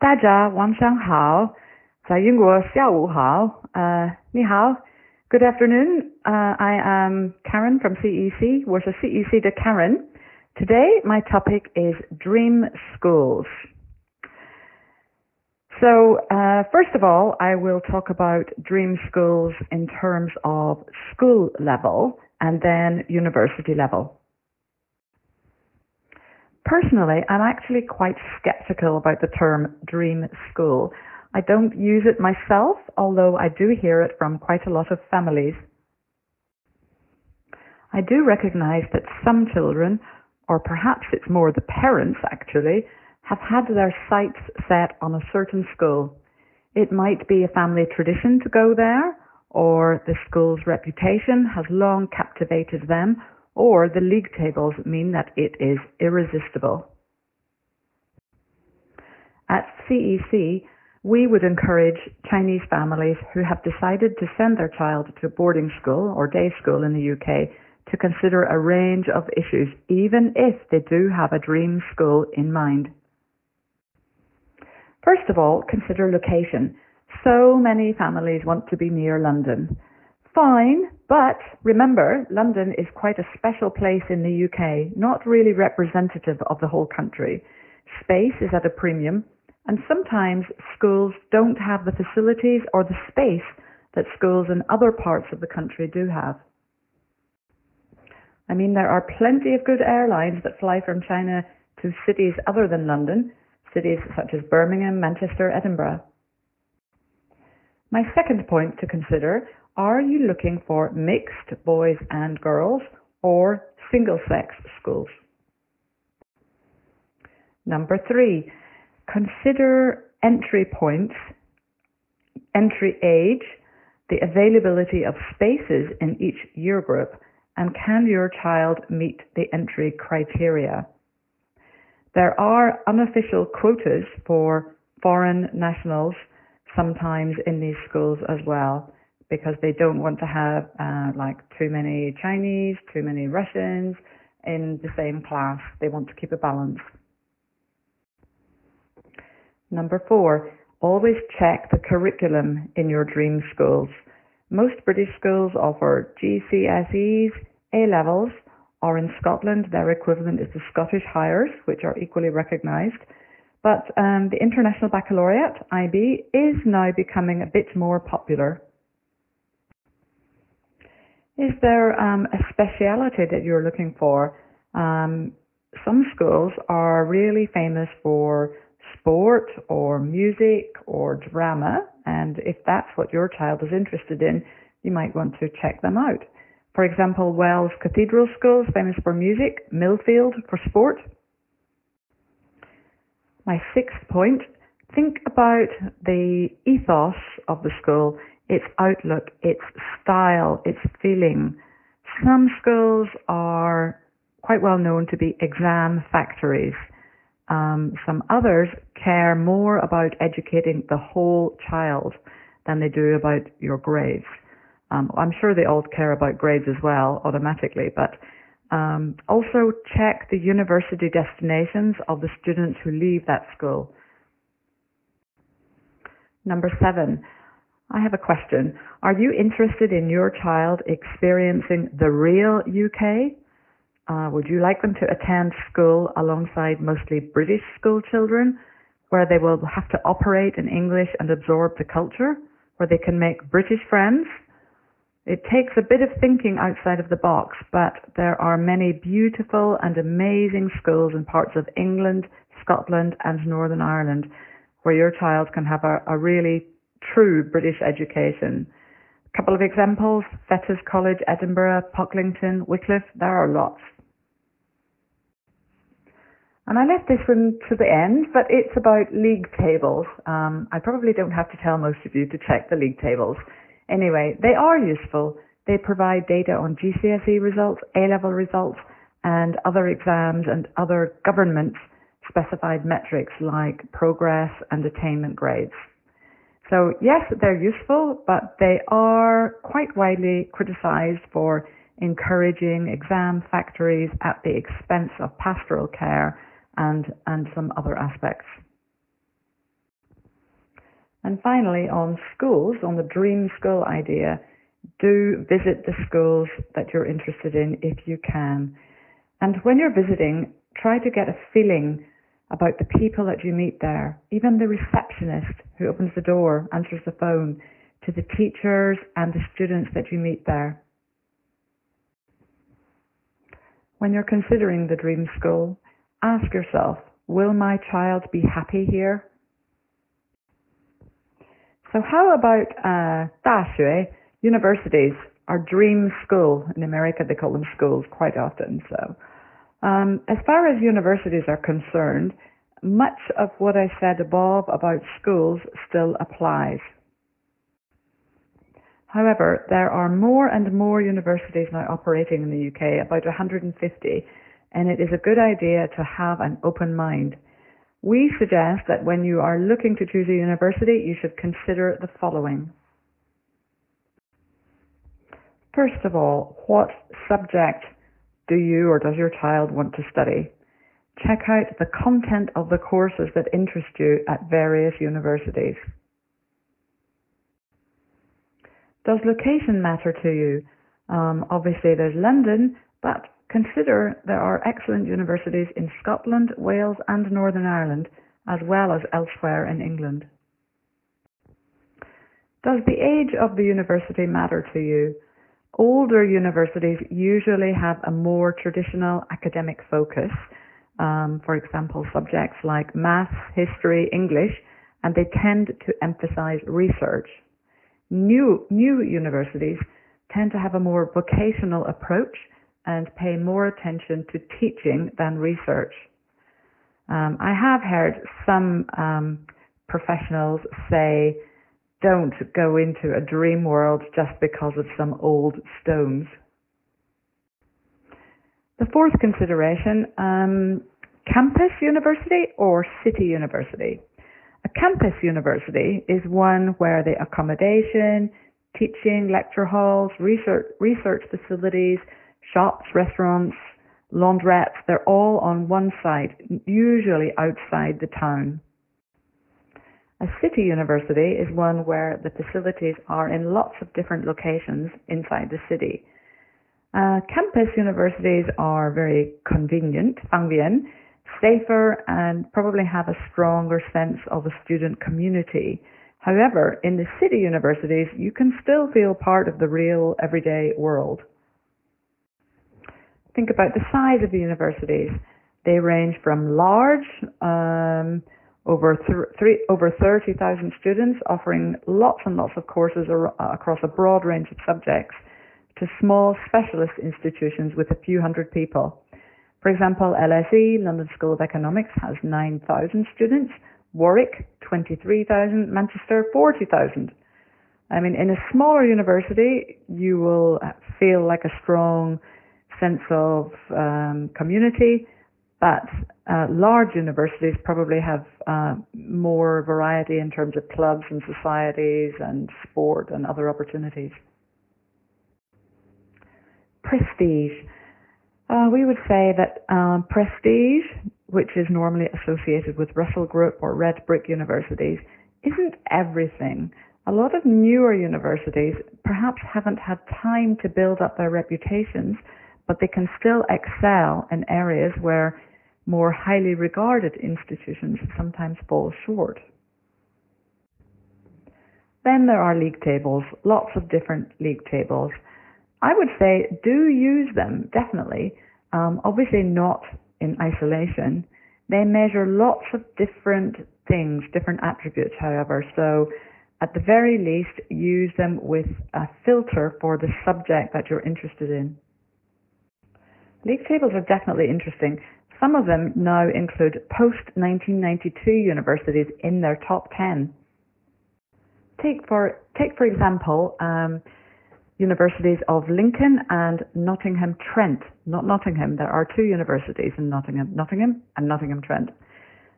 大家晚上好，在英国下午好，呃，你好。Good afternoon. Uh, I am Karen from CEC. We're a CEC to Karen. Today, my topic is dream schools. So, uh, first of all, I will talk about dream schools in terms of school level and then university level. Personally, I'm actually quite skeptical about the term dream school. I don't use it myself, although I do hear it from quite a lot of families. I do recognize that some children, or perhaps it's more the parents actually, have had their sights set on a certain school. It might be a family tradition to go there, or the school's reputation has long captivated them, or the league tables mean that it is irresistible. At CEC, we would encourage Chinese families who have decided to send their child to boarding school or day school in the UK to consider a range of issues, even if they do have a dream school in mind. First of all, consider location. So many families want to be near London. Fine, but remember, London is quite a special place in the UK, not really representative of the whole country. Space is at a premium, and sometimes schools don't have the facilities or the space that schools in other parts of the country do have. I mean, there are plenty of good airlines that fly from China to cities other than London, cities such as Birmingham, Manchester, Edinburgh. My second point to consider are you looking for mixed boys and girls or single sex schools? Number three, Consider entry points, entry age, the availability of spaces in each year group, and can your child meet the entry criteria? There are unofficial quotas for foreign nationals sometimes in these schools as well because they don't want to have uh, like too many Chinese, too many Russians in the same class. They want to keep a balance. Number four, always check the curriculum in your dream schools. Most British schools offer GCSEs, A levels, or in Scotland their equivalent is the Scottish Highers, which are equally recognised. But um, the International Baccalaureate, IB, is now becoming a bit more popular. Is there um, a speciality that you're looking for? Um, some schools are really famous for sport or music or drama. And if that's what your child is interested in, you might want to check them out. For example, Wells Cathedral School is famous for music, Millfield for sport. My sixth point, think about the ethos of the school, its outlook, its style, its feeling. Some schools are quite well known to be exam factories. Um, some others care more about educating the whole child than they do about your grades. Um, I'm sure they all care about grades as well automatically, but um, also check the university destinations of the students who leave that school. Number seven, I have a question. Are you interested in your child experiencing the real UK uh, would you like them to attend school alongside mostly British school children, where they will have to operate in English and absorb the culture, where they can make British friends? It takes a bit of thinking outside of the box, but there are many beautiful and amazing schools in parts of England, Scotland, and Northern Ireland where your child can have a, a really true British education. A couple of examples Fettes College, Edinburgh, Pocklington, Wycliffe, there are lots. And I left this one to the end, but it's about league tables. Um, I probably don't have to tell most of you to check the league tables. Anyway, they are useful. They provide data on GCSE results, A-level results, and other exams and other government specified metrics like progress and attainment grades. So yes, they're useful, but they are quite widely criticized for encouraging exam factories at the expense of pastoral care and, and some other aspects. And finally, on schools, on the dream school idea, do visit the schools that you're interested in if you can. And when you're visiting, try to get a feeling about the people that you meet there, even the receptionist who opens the door, answers the phone, to the teachers and the students that you meet there. When you're considering the dream school, ask yourself, will my child be happy here? So how about uh, universities, our dream school. In America, they call them schools quite often. So, um, as far as universities are concerned, much of what I said above about schools still applies. However, there are more and more universities now operating in the UK, about 150, and it is a good idea to have an open mind. We suggest that when you are looking to choose a university, you should consider the following. First of all, what subject do you or does your child want to study? Check out the content of the courses that interest you at various universities. Does location matter to you? Um, obviously, there's London, but consider there are excellent universities in Scotland, Wales, and Northern Ireland, as well as elsewhere in England. Does the age of the university matter to you? Older universities usually have a more traditional academic focus, um, for example, subjects like maths, history, English, and they tend to emphasize research. New, new universities tend to have a more vocational approach and pay more attention to teaching than research. Um, I have heard some um, professionals say, don't go into a dream world just because of some old stones. The fourth consideration, um, campus university or city university. A campus university is one where the accommodation, teaching, lecture halls, research, research facilities, shops, restaurants, laundrettes, they're all on one site, usually outside the town. A city university is one where the facilities are in lots of different locations inside the city. Uh, campus universities are very convenient, 方便, safer and probably have a stronger sense of a student community. However, in the city universities, you can still feel part of the real everyday world. Think about the size of the universities. They range from large, um, over, th- three, over 30,000 students offering lots and lots of courses ar- across a broad range of subjects, to small specialist institutions with a few hundred people. For example, LSE, London School of Economics, has 9,000 students, Warwick, 23,000, Manchester, 40,000. I mean, in a smaller university, you will feel like a strong sense of um, community, but uh, large universities probably have uh, more variety in terms of clubs and societies and sport and other opportunities. Prestige. Uh, we would say that um, prestige, which is normally associated with Russell Group or red brick universities, isn't everything. A lot of newer universities perhaps haven't had time to build up their reputations, but they can still excel in areas where more highly regarded institutions sometimes fall short. Then there are league tables, lots of different league tables. I would say do use them, definitely. Um, obviously not in isolation. They measure lots of different things, different attributes, however. So at the very least, use them with a filter for the subject that you're interested in. League tables are definitely interesting. Some of them now include post 1992 universities in their top 10. Take for, take for example, um, universities of Lincoln and Nottingham Trent. Not Nottingham, there are two universities in Nottingham, Nottingham and Nottingham Trent.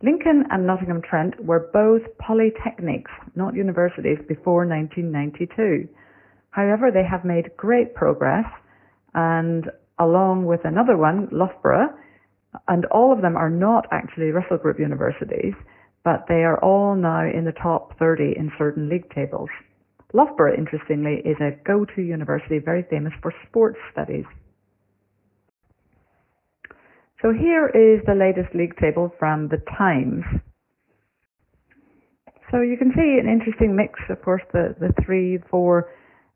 Lincoln and Nottingham Trent were both polytechnics, not universities, before 1992. However, they have made great progress, and along with another one, Loughborough, and all of them are not actually Russell Group universities, but they are all now in the top 30 in certain league tables. Loughborough, interestingly, is a go-to university very famous for sports studies. So here is the latest league table from the Times. So you can see an interesting mix. Of course, the, the three, four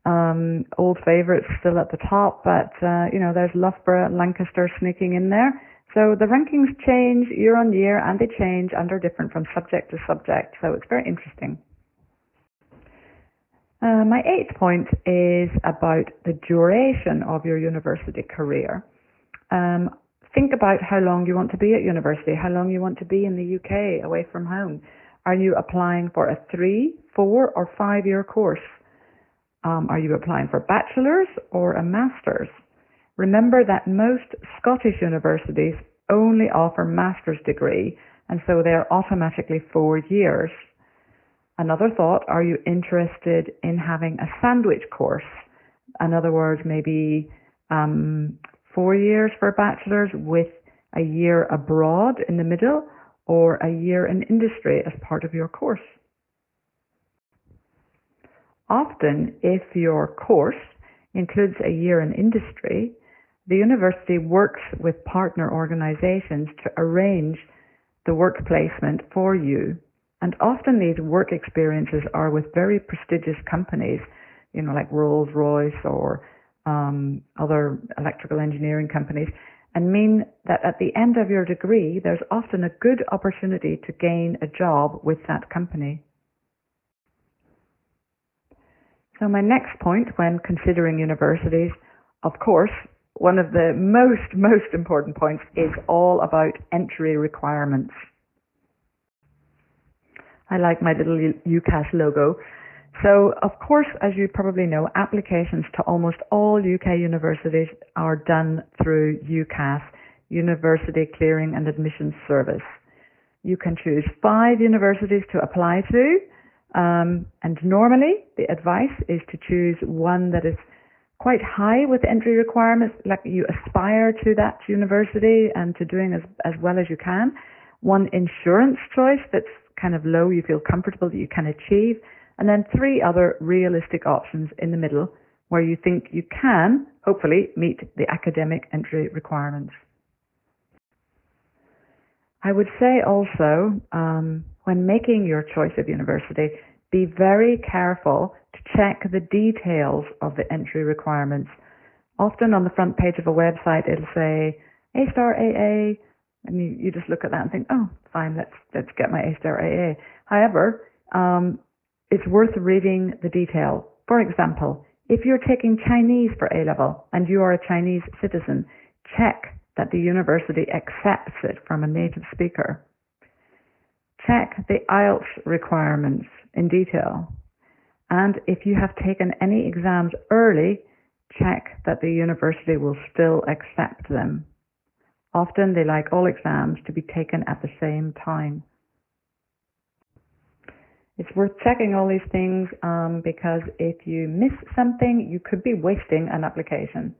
um, old favourites still at the top, but uh, you know there's Loughborough, Lancaster sneaking in there. So the rankings change year on year, and they change and are different from subject to subject. So it's very interesting. Uh, my eighth point is about the duration of your university career. Um, think about how long you want to be at university, how long you want to be in the UK away from home. Are you applying for a three, four, or five year course? Um, are you applying for a bachelor's or a master's? Remember that most Scottish universities only offer master's degree, and so they are automatically four years. Another thought, are you interested in having a sandwich course? In other words, maybe um, four years for a bachelor's with a year abroad in the middle or a year in industry as part of your course. Often, if your course includes a year in industry, the university works with partner organizations to arrange the work placement for you. And often these work experiences are with very prestigious companies, you know, like Rolls Royce or um, other electrical engineering companies, and mean that at the end of your degree, there's often a good opportunity to gain a job with that company. So my next point when considering universities, of course, one of the most, most important points is all about entry requirements. I like my little UCAS logo. So, of course, as you probably know, applications to almost all UK universities are done through UCAS, University Clearing and Admissions Service. You can choose five universities to apply to, um, and normally the advice is to choose one that is quite high with entry requirements, like you aspire to that university and to doing as, as well as you can. One insurance choice that's kind of low, you feel comfortable that you can achieve. And then three other realistic options in the middle where you think you can, hopefully, meet the academic entry requirements. I would say also, um, when making your choice of university, be very careful to check the details of the entry requirements. Often on the front page of a website, it'll say A star AA, and you, you just look at that and think, oh, fine, let's let's get my A star AA. However, um, it's worth reading the detail. For example, if you're taking Chinese for A level and you are a Chinese citizen, check that the university accepts it from a native speaker. Check the IELTS requirements in detail. And if you have taken any exams early, check that the university will still accept them. Often they like all exams to be taken at the same time. It's worth checking all these things um, because if you miss something, you could be wasting an application.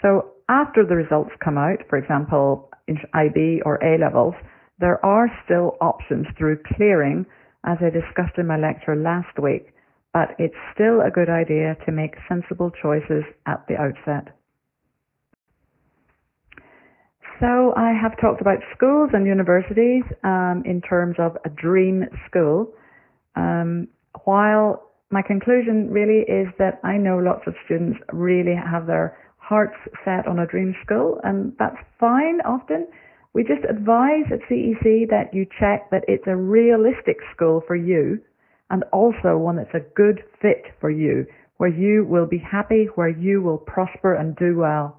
So after the results come out, for example, IB or A levels, there are still options through clearing, as I discussed in my lecture last week, but it's still a good idea to make sensible choices at the outset. So I have talked about schools and universities um, in terms of a dream school. Um, while my conclusion really is that I know lots of students really have their hearts set on a dream school, and that's fine often. We just advise at CEC that you check that it's a realistic school for you and also one that's a good fit for you, where you will be happy, where you will prosper and do well.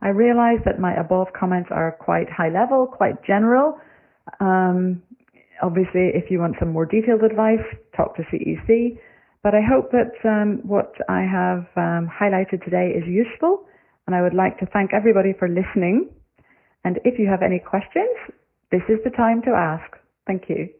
I realize that my above comments are quite high level, quite general. Um, obviously, if you want some more detailed advice, talk to CEC. But I hope that um, what I have um, highlighted today is useful and I would like to thank everybody for listening. And if you have any questions, this is the time to ask. Thank you.